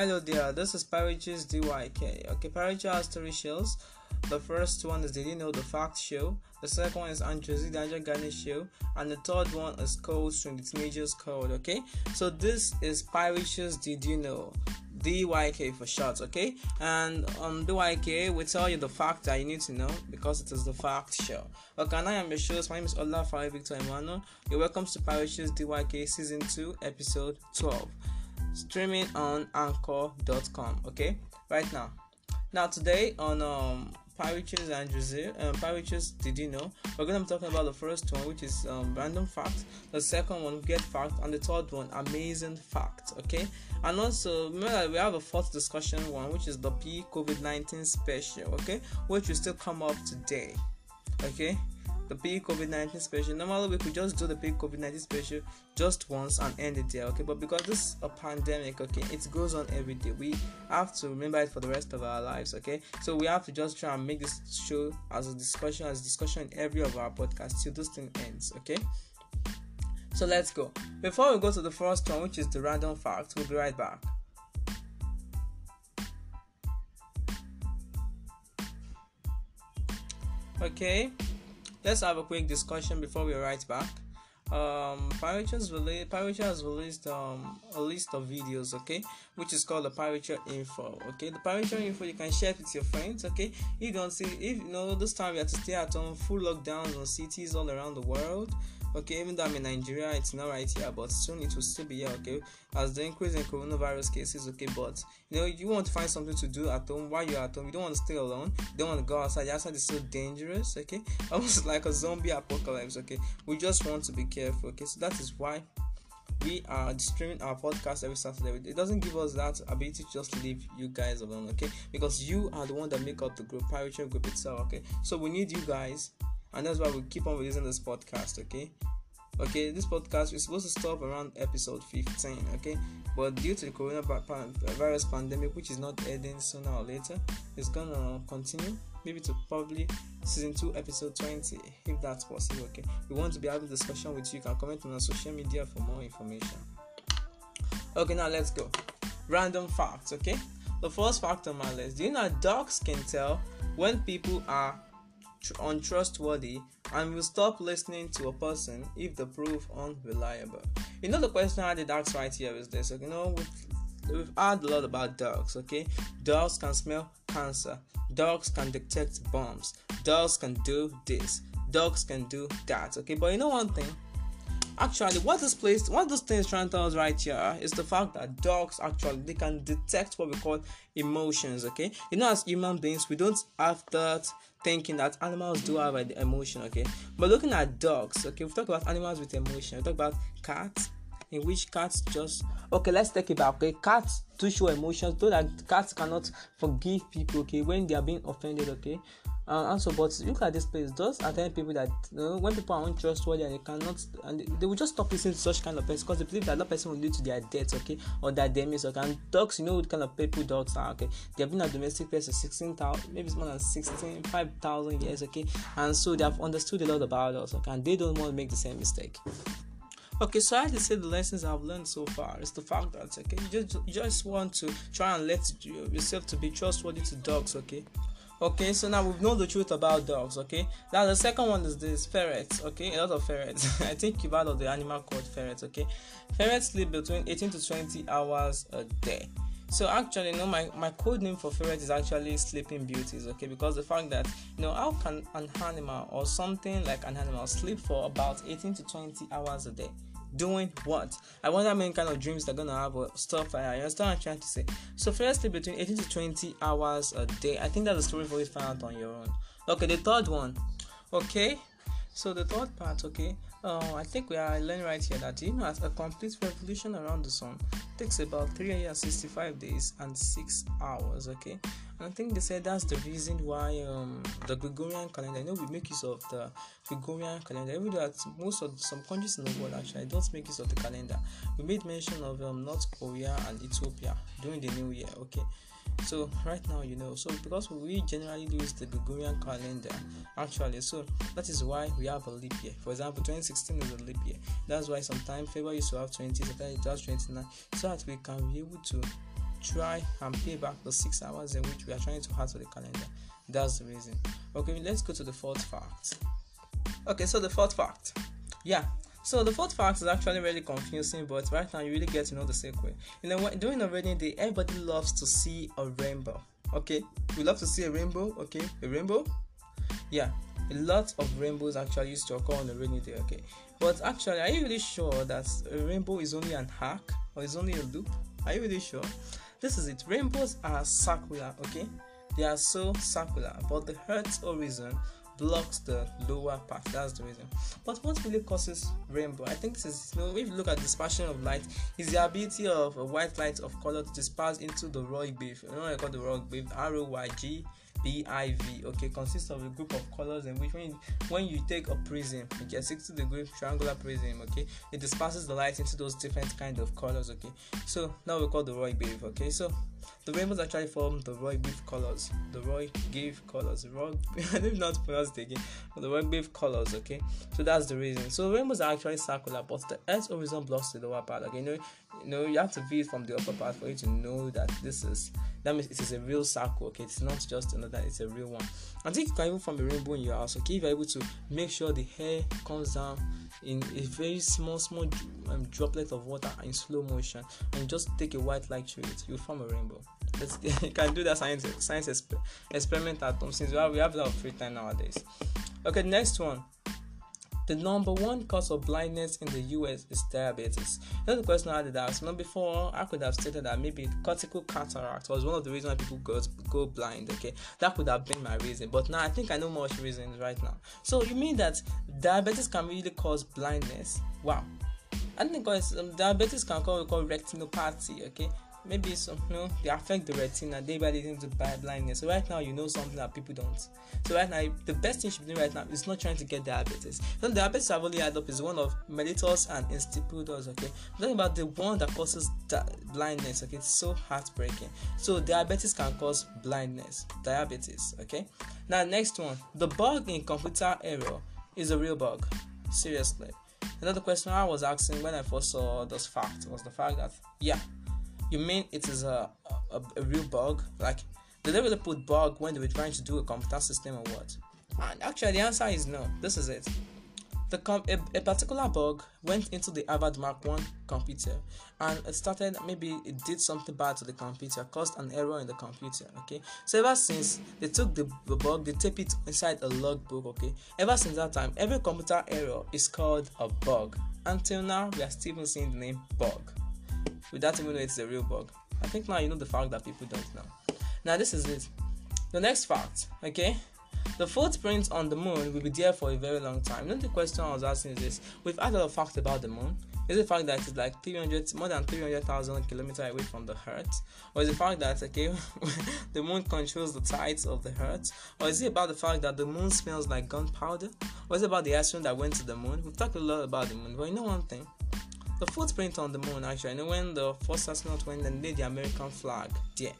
Hello there, this is Parich's DYK. Okay, Parich has three shows. The first one is Did You Know the Fact Show, the second one is Andrew Danger Garnish Show, and the third one is Code String, the Teenagers Code. Okay, so this is Parich's Did You Know? DYK for short, okay? And um, on DYK, we tell you the fact that you need to know because it is the fact show. Okay, and I am your host. My name is Olafare Victor Emmanuel. You're welcome to Parich's DYK Season 2, Episode 12 streaming on anchor.com okay? Right now. Now today on um Pirates and Jose, um, Pirates did you know? We're gonna be talking about the first one which is um, random fact. The second one get fact. And the third one amazing fact okay? And also remember that we have a fourth discussion one which is the P COVID-19 special okay? Which will still come up today okay the big COVID 19 special. Normally, we could just do the big COVID 19 special just once and end it there, okay? But because this is a pandemic, okay, it goes on every day. We have to remember it for the rest of our lives, okay? So we have to just try and make this show as a discussion, as a discussion in every of our podcasts till this thing ends, okay? So let's go. Before we go to the first one, which is the random fact, we'll be right back. Okay, let's have a quick discussion before we write back. Um, released, has released um, a list of videos, okay, which is called the Pirate Info. Okay, the Pirate Info you can share it with your friends. Okay, you don't see if you know this time we have to stay at home, full lockdowns on cities all around the world okay even though i'm in nigeria it's not right here but soon it will still be here okay? As the increase in coronavirus cases okay but you know you want to find something to do at home while you're at home. You don't want to stay alone. You don't want to go outside. Outside is so dangerous okay? Almost like a zombie apocalypse okay? We just want to be careful okay? So that is why we are streaming our podcast every Saturday. It doesn't give us that ability to just leave you guys alone, okay? Because you are the one that make up the group, Pirate Group itself, okay? So we need you guys and that's why we keep on releasing this podcast okay? Okay this podcast is supposed to stop around episode 15 okay? But due to the coronavirus pandemic which is not ending sooner or later it's gonna continue maybe to probably season 2 episode 20 if that's possible okay? We want to be having discussion with you. You can comment on our social media for more information. Okay now let's go. Random facts okay? The first fact on my list. Do you know dogs can tell when people are untrustworthy and will stop listening to a person if the proof unreliable. You know the question I did ask right here is this. You know we've, we've heard a lot about dogs. Okay, dogs can smell cancer. Dogs can detect bombs. Dogs can do this. Dogs can do that. Okay, but you know one thing actually what this place what this thing is trying to tell us right here is the fact that dogs actually they can detect what we call emotions okay you know as human beings we don't have that thinking that animals do have an emotion okay? But looking at dogs okay we talk about animals with emotion we talk about cats in which cats just okay let's take it back okay? Cats do show emotions though that cats cannot forgive people okay when they are being offended okay and also but look at this place those are ten people that you know, when people are untrustworthy and they cannot and they, will just stop listening to such kind of person because they believe that that person will lead to their death okay or that they demise okay and dogs you know what kind of people dogs are okay they have been a domestic pet for 16,000 maybe it's more than 16 5,000 years okay and so they have understood a lot about us okay and they don't want to make the same mistake Okay, so I have to say the lessons I've learned so far is the fact that okay, you just you just want to try and let yourself to be trustworthy to dogs. Okay, okay so now we've known the truth about dogs okay? Now the second one is this ferrets okay? A lot of ferrets. I think you've heard of the animal called ferrets okay? Ferrets sleep between 18 to 20 hours a day. So actually you know my, my code name for ferret is actually sleeping beauties okay? Because the fact that you know how can an animal or something like an animal sleep for about 18 to 20 hours a day doing what? I wonder how many kind of dreams they're gonna have or stuff. You understand what I'm trying to say? So firstly, between 18 to 20 hours a day. I think that's a story for you to find out on your own. Okay, the third one. Okay, so the third part, okay, uh, I think we are learning right here that you know a complete revolution around the sun takes about 365 days and 6 hours, okay? I think they said that's the reason why um, the Gregorian calendar, I know we make use of the Gregorian calendar, even though most of some countries in the world actually don't make use of the calendar. We made mention of um, North Korea and Ethiopia during the new year, okay? so right now you know so because we generally use the gregorian calendar actually so that is why we have a leap year for example 2016 is a leap year that's why sometimes february used to have 20 sometimes it has 29 so that we can be able to try and pay back the six hours in which we are trying to add to the calendar. That's the reason. Okay, let's go to the fourth fact. Okay, so the fourth fact. Yeah, so the fourth fact is actually really confusing, but right now you really get to know the sequel. You know, during a rainy day, everybody loves to see a rainbow. Okay, we love to see a rainbow. Okay, a rainbow. Yeah, a lot of rainbows actually used to occur on a rainy day. Okay, but actually, are you really sure that a rainbow is only an arc or is only a loop? Are you really sure? This is it. Rainbows are circular. Okay, they are so circular, but the Earth's horizon blocks the lower part. That's the reason. But what really causes rainbow? I think this is you know if you look at dispersion of light, is the ability of white light of color to disperse into the Roig wave. You know I call the Roig wave? R O Y G BIV okay consists of a group of colors in which when you, when you take a prism you get 60 degree triangular prism okay it disperses the light into those different kind of colors okay. So now we call the Roy wave okay. So the rainbows actually form the Roy wave colors. The Roy gave colors. Roy I how to pronounce it again. But the Roy wave colors okay. So that's the reason. So rainbows are actually circular but the earth's horizon blocks the lower part okay. You know you know you have to view it from the upper part for you to know that this is that means it is a real circle okay? It's not just another it's a real one. I think you can even form a rainbow in your house okay? If you're able to make sure the hair comes down in a very small small um, droplet of water in slow motion and just take a white light through it you form a rainbow. Let's, you can do that science science exp- experiment at home since we have, we have a lot of free time nowadays. Okay next one the number one cause of blindness in the US is diabetes. The question I did ask. Now, before I could have stated that maybe cortical cataract was one of the reasons why people go go blind. Okay, that could have been my reason. But now I think I know more reasons right now. So you mean that diabetes can really cause blindness? Wow. I think because um, diabetes can cause retinopathy. Okay, maybe some you know they affect the retina day by day into bad blindness. So right now you know something that people don't. So right now the best thing you should doing right now is not trying to get diabetes. The diabetes i've only had up is one of mellitus and insipidus okay? I'm talking about the one that causes di- blindness okay? It's so heartbreaking. So diabetes can cause blindness diabetes okay? Now next one. The bug in computer error is a real bug. Seriously. Another question i was asking when i first saw this fact was the fact that yeah you mean it is a, a, a real bug? Like, did they really put bug when they were trying to do a computer system or what? And actually, the answer is no. This is it. The com- a, a, particular bug went into the Harvard Mark 1 computer and it started maybe it did something bad to the computer, caused an error in the computer. Okay, so ever since they took the, the bug, they tape it inside a logbook. Okay, ever since that time, every computer error is called a bug. Until now, we are still seeing the name bug without even knowing it's a real bug. I think now you know the fact that people don't know. Now this is it. The next fact, okay? The footprint on the moon will be there for a very long time. Then the question I was asking is this: We've had a lot of facts about the moon. Is the fact that it's like 300, more than 300,000 kilometers away from the Earth, or is the fact that okay, the moon controls the tides of the Earth, or is it about the fact that the moon smells like gunpowder, or is it about the astronaut that went to the moon? We've talked a lot about the moon, but you know one thing: the footprint on the moon actually. I know when the first astronaut went and laid the American flag there.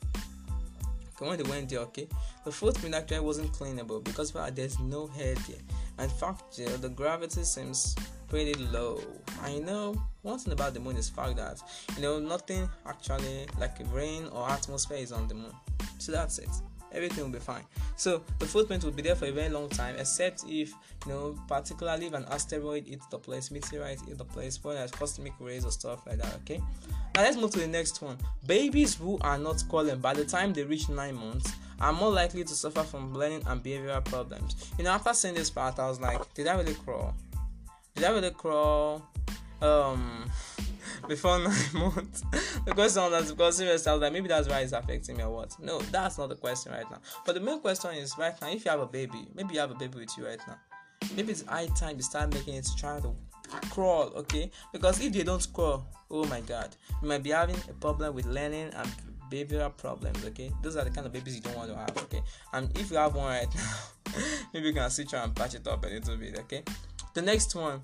Okay, when they went there, okay, the footprint actually wasn't cleanable because well, there's no hair there. In fact, yeah, the gravity seems pretty low. I know one thing about the moon is fact that you know nothing actually like rain or atmosphere is on the moon. So that's it everything will be fine. So the footprint will be there for a very long time, except if you know, particularly if an asteroid hits the place, meteorite hits the place, whether it's cosmic rays or stuff like that. Okay. Now let's move to the next one. Babies who are not crawling by the time they reach nine months are more likely to suffer from learning and behavioral problems. You know, after seeing this part, I was like, did I really crawl? Did I really crawl? Um before nine months. the question was because was like, maybe that's why it's affecting me or what. No, that's not the question right now. But the main question is right now, if you have a baby, maybe you have a baby with you right now. Maybe it's high time you start making it to try to crawl, okay? Because if they don't crawl, oh my god, you might be having a problem with learning and behavioral problems, okay? Those are the kind of babies you don't want to have, okay? And if you have one right now, maybe you can switch and patch it up a little bit, okay? The next one,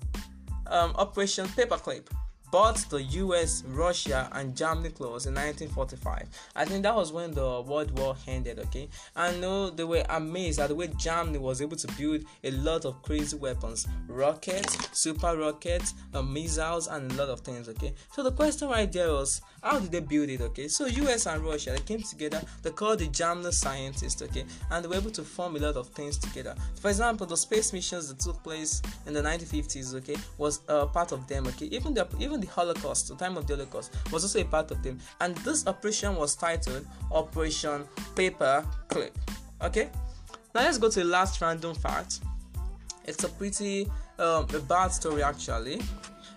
um, Operation Paperclip but the US, Russia, and Germany closed in 1945. I think that was when the World War ended, okay? I know they were amazed at the way Germany was able to build a lot of crazy weapons rockets, super rockets, uh, missiles, and a lot of things, okay? So the question right there was how did they build it, okay? So US and Russia they came together, they called the German scientists, okay? And they were able to form a lot of things together. For example, the space missions that took place in the 1950s, okay, was uh, part of them, okay? Even the even even the Holocaust, the time of the Holocaust, was also a part of them. And this operation was titled Operation Paper Clip. Okay, now let's go to the last random fact. It's a pretty um, a bad story actually.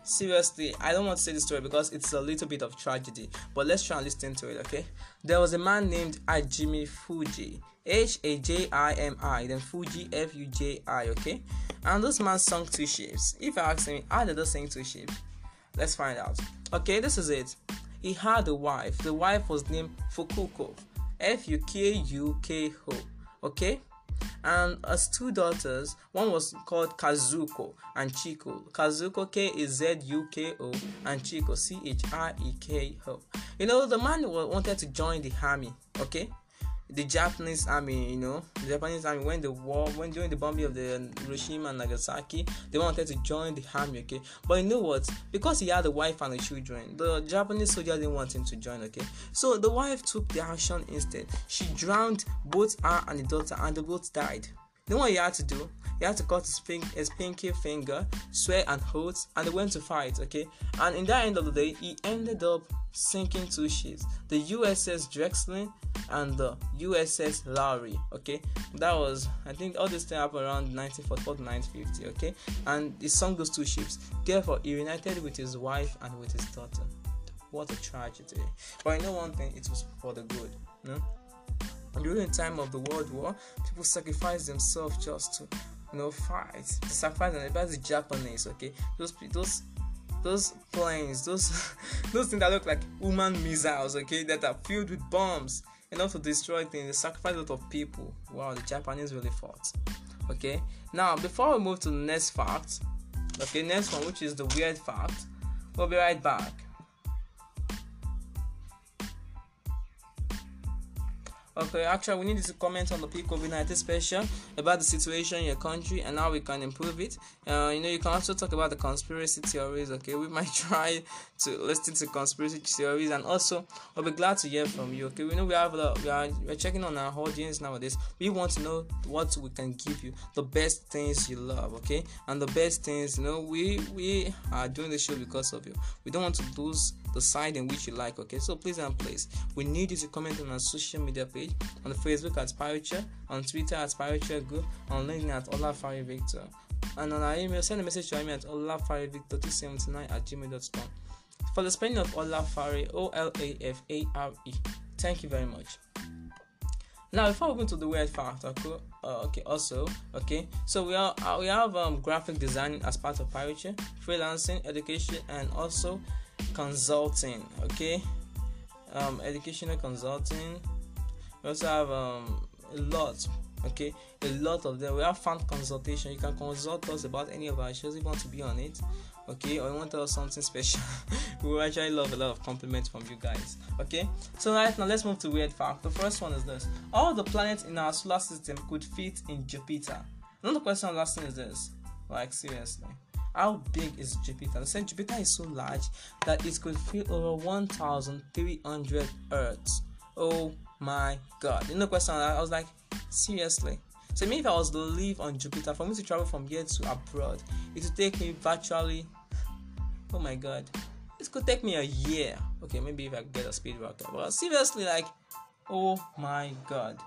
Seriously, I don't want to say the story because it's a little bit of tragedy, but let's try and listen to it, okay? There was a man named Hajime Fuji, H A J I M I, then Fuji F U J I, okay? And this man sunk two ships. If I ask me, how did he sink two ships? Let's find out. Okay, this is it. He had a wife. The wife was named Fukuko. F U K U K O. Okay? And as two daughters, one was called Kazuko and Chieko. Kazuko K is Z U K O and Chieko C H I E K O. You know, the man wanted to join the army, okay? The Japanese army, you know, the Japanese army when the war, when during the bombing of the Hiroshima and Nagasaki, they wanted to join the army, okay. But you know what? Because he had a wife and a children, the Japanese soldier didn't want him to join, okay. So the wife took the action instead. She drowned both her and the daughter, and the both died. You know what he had to do? He had to cut his, his pinky finger, swear and oaths, and they went to fight, okay? And in that end of the day, he ended up sinking two ships the USS Drexler and the USS Lowry, okay? That was, I think, all this thing happened around 1944 to 1950, okay? And he sunk those two ships. Therefore, he reunited with his wife and with his daughter. What a tragedy. But I know one thing, it was for the good, no? During the time of the World War, people sacrificed themselves just to, you know, fight. To sacrifice. That's the Japanese, okay? Those those those planes, those those things that look like human missiles, okay, that are filled with bombs, enough to destroy things. They sacrificed a lot of people. Wow, the Japanese really fought. Okay. Now, before we move to the next fact, okay, next one, which is the weird fact, we'll be right back. Okay, actually, we need to comment on the peak COVID 19 special about the situation in your country and how we can improve it. Uh, you know, you can also talk about the conspiracy theories. Okay, we might try to listen to conspiracy theories and also we'll be glad to hear from you. Okay, we know we have a, we are we're checking on our audience nowadays. We want to know what we can give you, the best things you love. Okay, and the best things you know we we are doing the show because of you. We don't want to lose the side in which you like. Okay, so please and please, we need you to comment on our social media page on Facebook at Pirature, on Twitter at Pirature Group, on LinkedIn at Olafare Victor, and on our email, send a message to me at olafarivictor279 at gmail.com. For the spelling of Olafare, O L A F A R E. Thank you very much. Now, before we go to the weird fact, okay, uh, okay also, okay, so we are uh, we have um, graphic design as part of Pirature, freelancing, education, and also consulting okay? Um, educational consulting. We also have um, a lot okay? A lot of them. We have fan consultation. You can consult us about any of our shows if you want to be on it okay? Or you want to tell us something special. We actually love a lot of compliments from you guys okay? So right now let's move to weird fact. The first one is this. All the planets in our solar system could fit in jupiter. Another question i'm asking is this. Like seriously how big is Jupiter? They said Jupiter is so large that it could fill over 1,300 Earths. Oh my god. Know, question I was like, seriously. So, maybe if I was to live on Jupiter, for me to travel from here to abroad, it would take me virtually, oh my god, it could take me a year. Okay, maybe if I get a speed rocket. But seriously, like, oh my god.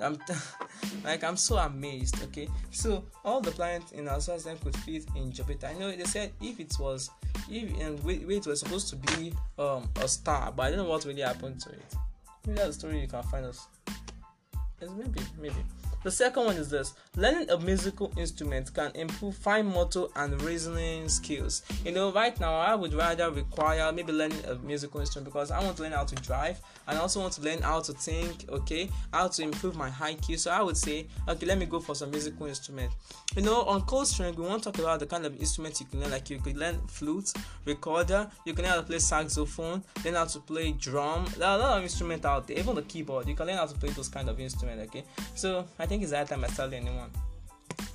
I'm like I'm so amazed. Okay, so all the planets in our solar system could fit in Jupiter. I know they said if it was if and wait, wait it was supposed to be um a star, but I don't know what really happened to it. Maybe that's a story you can find us. Yes, maybe, maybe. The second one is this learning a musical instrument can improve fine motor and reasoning skills. You know, right now I would rather require maybe learning a musical instrument because I want to learn how to drive and I also want to learn how to think, okay, how to improve my high IQ. So I would say, okay, let me go for some musical instrument. You know, on Cold String, we want to talk about the kind of instruments you can learn. Like you could learn flute, recorder, you can learn how to play saxophone, learn how to play drum. There are a lot of instruments out there, even the keyboard. You can learn how to play those kind of instruments, okay? So I think it's that time I tell anyone.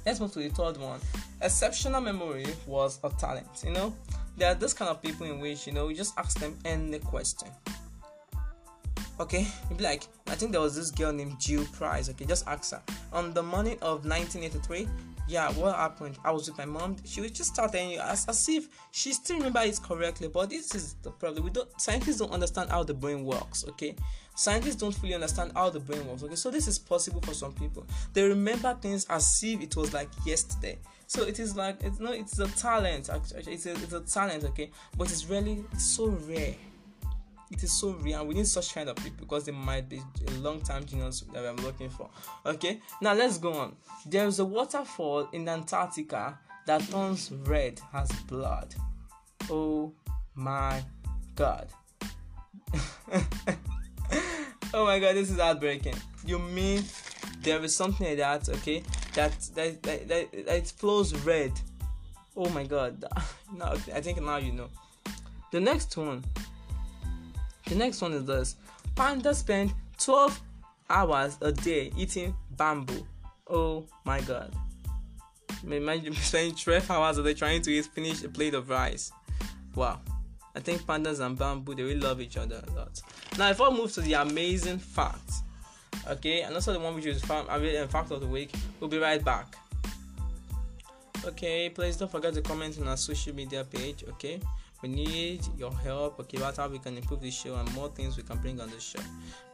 Let's move to the third one. Exceptional memory was a talent. You know, there are those kind of people in which you know you just ask them any question. Okay? You'd be like i think there was this girl named jill price okay? Just ask her. On the morning of 1983 yeah what happened? I was with my mom. She would just start telling you as, as if she still remember it correctly but this is the problem. We don't scientists don't understand how the brain works okay scientists don't fully understand how the brain works okay so this is possible for some people they remember things as if it was like yesterday so it is like it's no it's a talent actually it's a, it's a talent okay but it's really so rare it is so real and we need such kind of people because they might be a long time genius that I'm looking for. Okay, now let's go on. There is a waterfall in Antarctica that turns red as blood. Oh my god. oh my god, this is heartbreaking. You mean there is something like that, okay? That that that, that, that it flows red. Oh my god. now I think now you know. The next one the next one is this Panda spend 12 hours a day eating bamboo. Oh my god. Imagine spending 12 hours a day trying to eat, finish a plate of rice. Wow. I think pandas and bamboo they really love each other a lot. Now, if I move to the amazing fact, okay, and also the one which is fact, fact of the week, we'll be right back. Okay, please don't forget to comment on our social media page. Okay, we need your help okay about how we can improve the show and more things we can bring on the show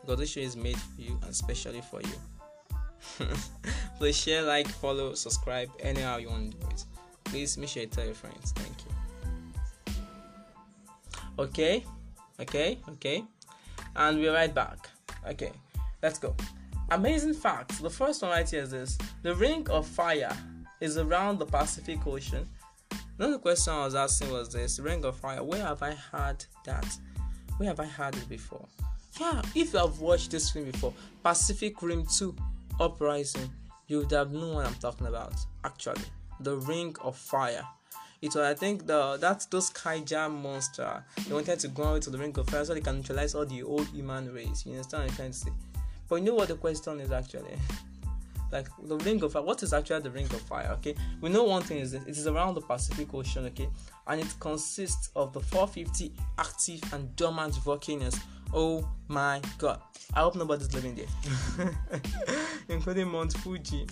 because this show is made for you and especially for you please share like follow subscribe anyhow you want to do it please make sure you tell your friends thank you okay okay okay and we're right back okay let's go amazing facts the first one right here is this the ring of fire is around the pacific ocean Another question I was asking was this Ring of Fire, where have I heard that? Where have I heard it before? Yeah, if you have watched this film before, Pacific Rim 2 Uprising, you would have known what I'm talking about. Actually, the Ring of Fire. It was, I think, the that's those Kaiju monster. They wanted to go into the Ring of Fire so they can neutralize all the old human race. You understand what I'm trying to say? But you know what the question is actually? like the ring of fire what is actually the ring of fire okay we know one thing is that it is around the pacific ocean okay and it consists of the 450 active and dormant volcanoes oh my god i hope nobody's living there including mount fuji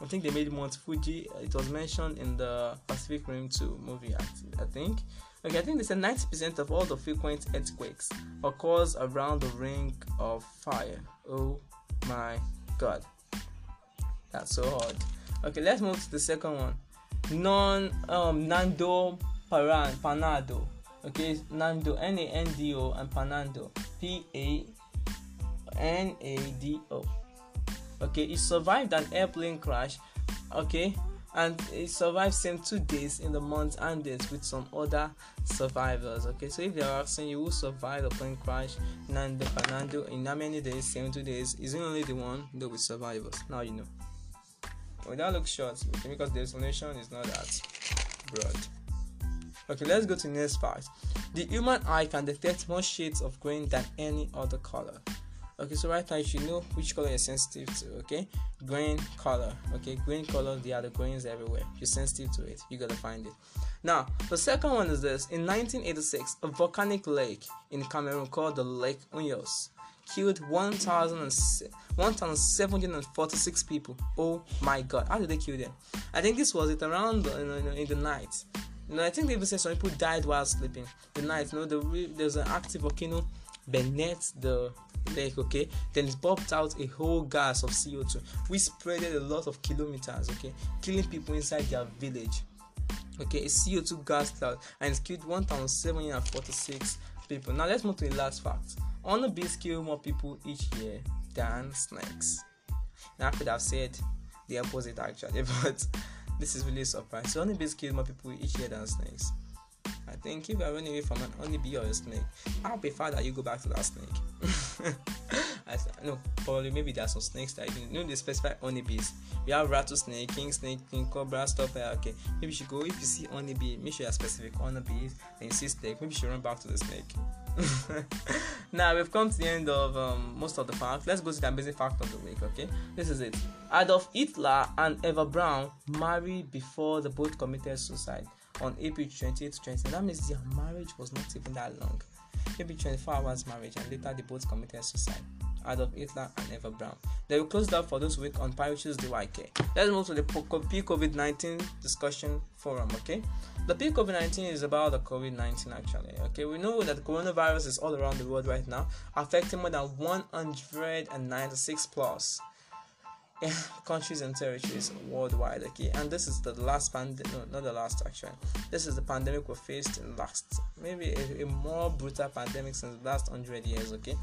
i think they made mount fuji it was mentioned in the pacific rim 2 movie i think okay i think they said 90% of all the frequent earthquakes occurs around the ring of fire oh my god that's so hard. Okay, let's move to the second one. Non um Nando Paran Panado. Okay, Nando N A N D O and Panando P A N A D O. Okay, he survived an airplane crash. Okay, and he survived same two days in the month Andes with some other survivors. Okay, so if you're asking you who survived the plane crash, Nando Fernando in how many days? Same two days. Is he only the one that with survivors? Now you know. Well, that looks short because the explanation is not that broad. Okay, let's go to the next part. The human eye can detect more shades of green than any other color. Okay, so right now you should know which color you're sensitive to. Okay, green color. Okay, green color. There are the greens everywhere. You're sensitive to it, you gotta find it. Now, the second one is this. In 1986, a volcanic lake in Cameroon called the Lake Nyos killed 1,746 people. Oh my god, how did they kill them? I think this was it around you know, in the night. You know, I think they even said some people died while sleeping. The night, you know, the, there's an active volcano beneath the lake, okay? Then it popped out a whole gas of CO2, which spreaded a lot of kilometers, okay? Killing people inside their village. Okay, a CO2 gas cloud and it killed 1,746 people. Now let's move to the last fact. Honeybees kill more people each year than snakes. Now I could have said the opposite actually, but this is really a surprise. So honeybees kill more people each year than snakes. I think if you're running away from an honeybee or a snake, I'll prefer that you go back to that snake. I th- no, probably maybe there are some snakes that you know they specify honeybees. We have rattlesnake, king snake, king cobra, stuff like okay. Maybe you should go if you see honeybee, make sure you're specific honeybees, and you see snake, maybe you should run back to the snake. now we've come to the end of um, most of the facts. Let's go to the amazing fact of the week. Okay, this is it. Adolf Hitler and Eva Braun married before the both committed suicide on April 28, 20. That means their marriage was not even that long. Maybe 24 hours marriage, and later they both committed suicide. Adolf Hitler and Eva Braun. They will close that for this week on Pirates DYK. Let's move to the P COVID 19 discussion forum, okay? The peak COVID 19 is about the COVID 19 actually, okay? We know that coronavirus is all around the world right now, affecting more than 196 plus countries and territories worldwide okay? And this is the last pandemic no not the last actually. This is the pandemic we faced in last maybe a, a more brutal pandemic since the last 100 years okay?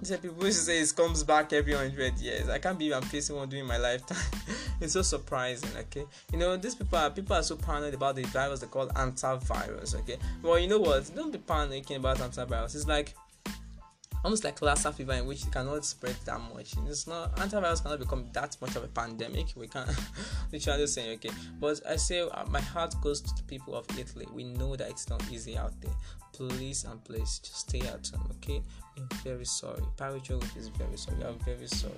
These people say it comes back every 100 years. I can't believe i'm facing one during my lifetime. It's so surprising okay? You know these people are people are so paranoid about the virus they call hantavirus okay? Well you know what? Don't be panicking about hantavirus. It's like almost like Lassa fever in which it cannot spread that much. It's not hantavirus cannot become that much of a pandemic. We can't literally say okay. But I say uh, my heart goes to the people of Italy. We know that it's not easy out there. Please and please just stay at home, okay? I'm very sorry. Paricho is very sorry. I'm very sorry.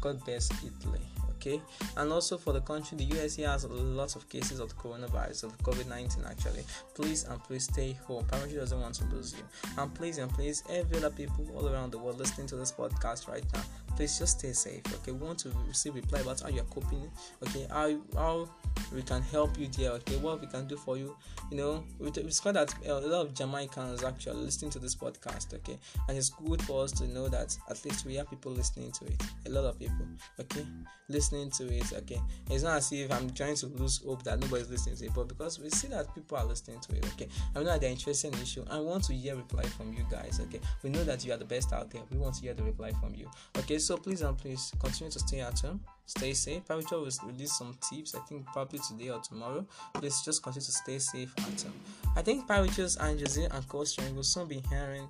God bless Italy okay and also for the country the usa has lots of cases of coronavirus of covid-19 actually. Please and please stay home. Parents doesn't want to lose you. And please and please every other people all around the world listening to this podcast right now please just stay safe okay we want to receive reply about how you're coping okay how how we can help you there okay what we can do for you. You know we discovered that uh, a lot of jamaicans actually listening to this podcast okay and it's good for us to know that at least we have people listening to it a lot of people okay listening to it okay. It's not as if i'm trying to lose hope that nobody's listening to it but because we see that people are listening to it okay. I know that they're interested in the issue. I want to hear reply from you guys okay. We know that you are the best out there. We want to hear the reply from you okay. So please and please continue to stay at home stay safe. Pavicho will release some tips i think probably today or tomorrow. Please just continue to stay safe at home. I think Pavicho's and Jose and String will soon be hearing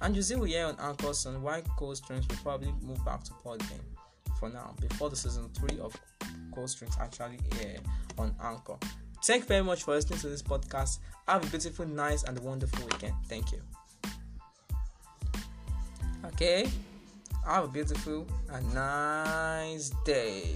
and Jose will hear on Anchor soon Cold Strings will probably move back to Podbean for now before the season 3 of Cold Strings actually air on Anchor. Thank you very much for listening to this podcast. Have a beautiful nice and wonderful weekend. Thank you. Okay have a beautiful and nice day.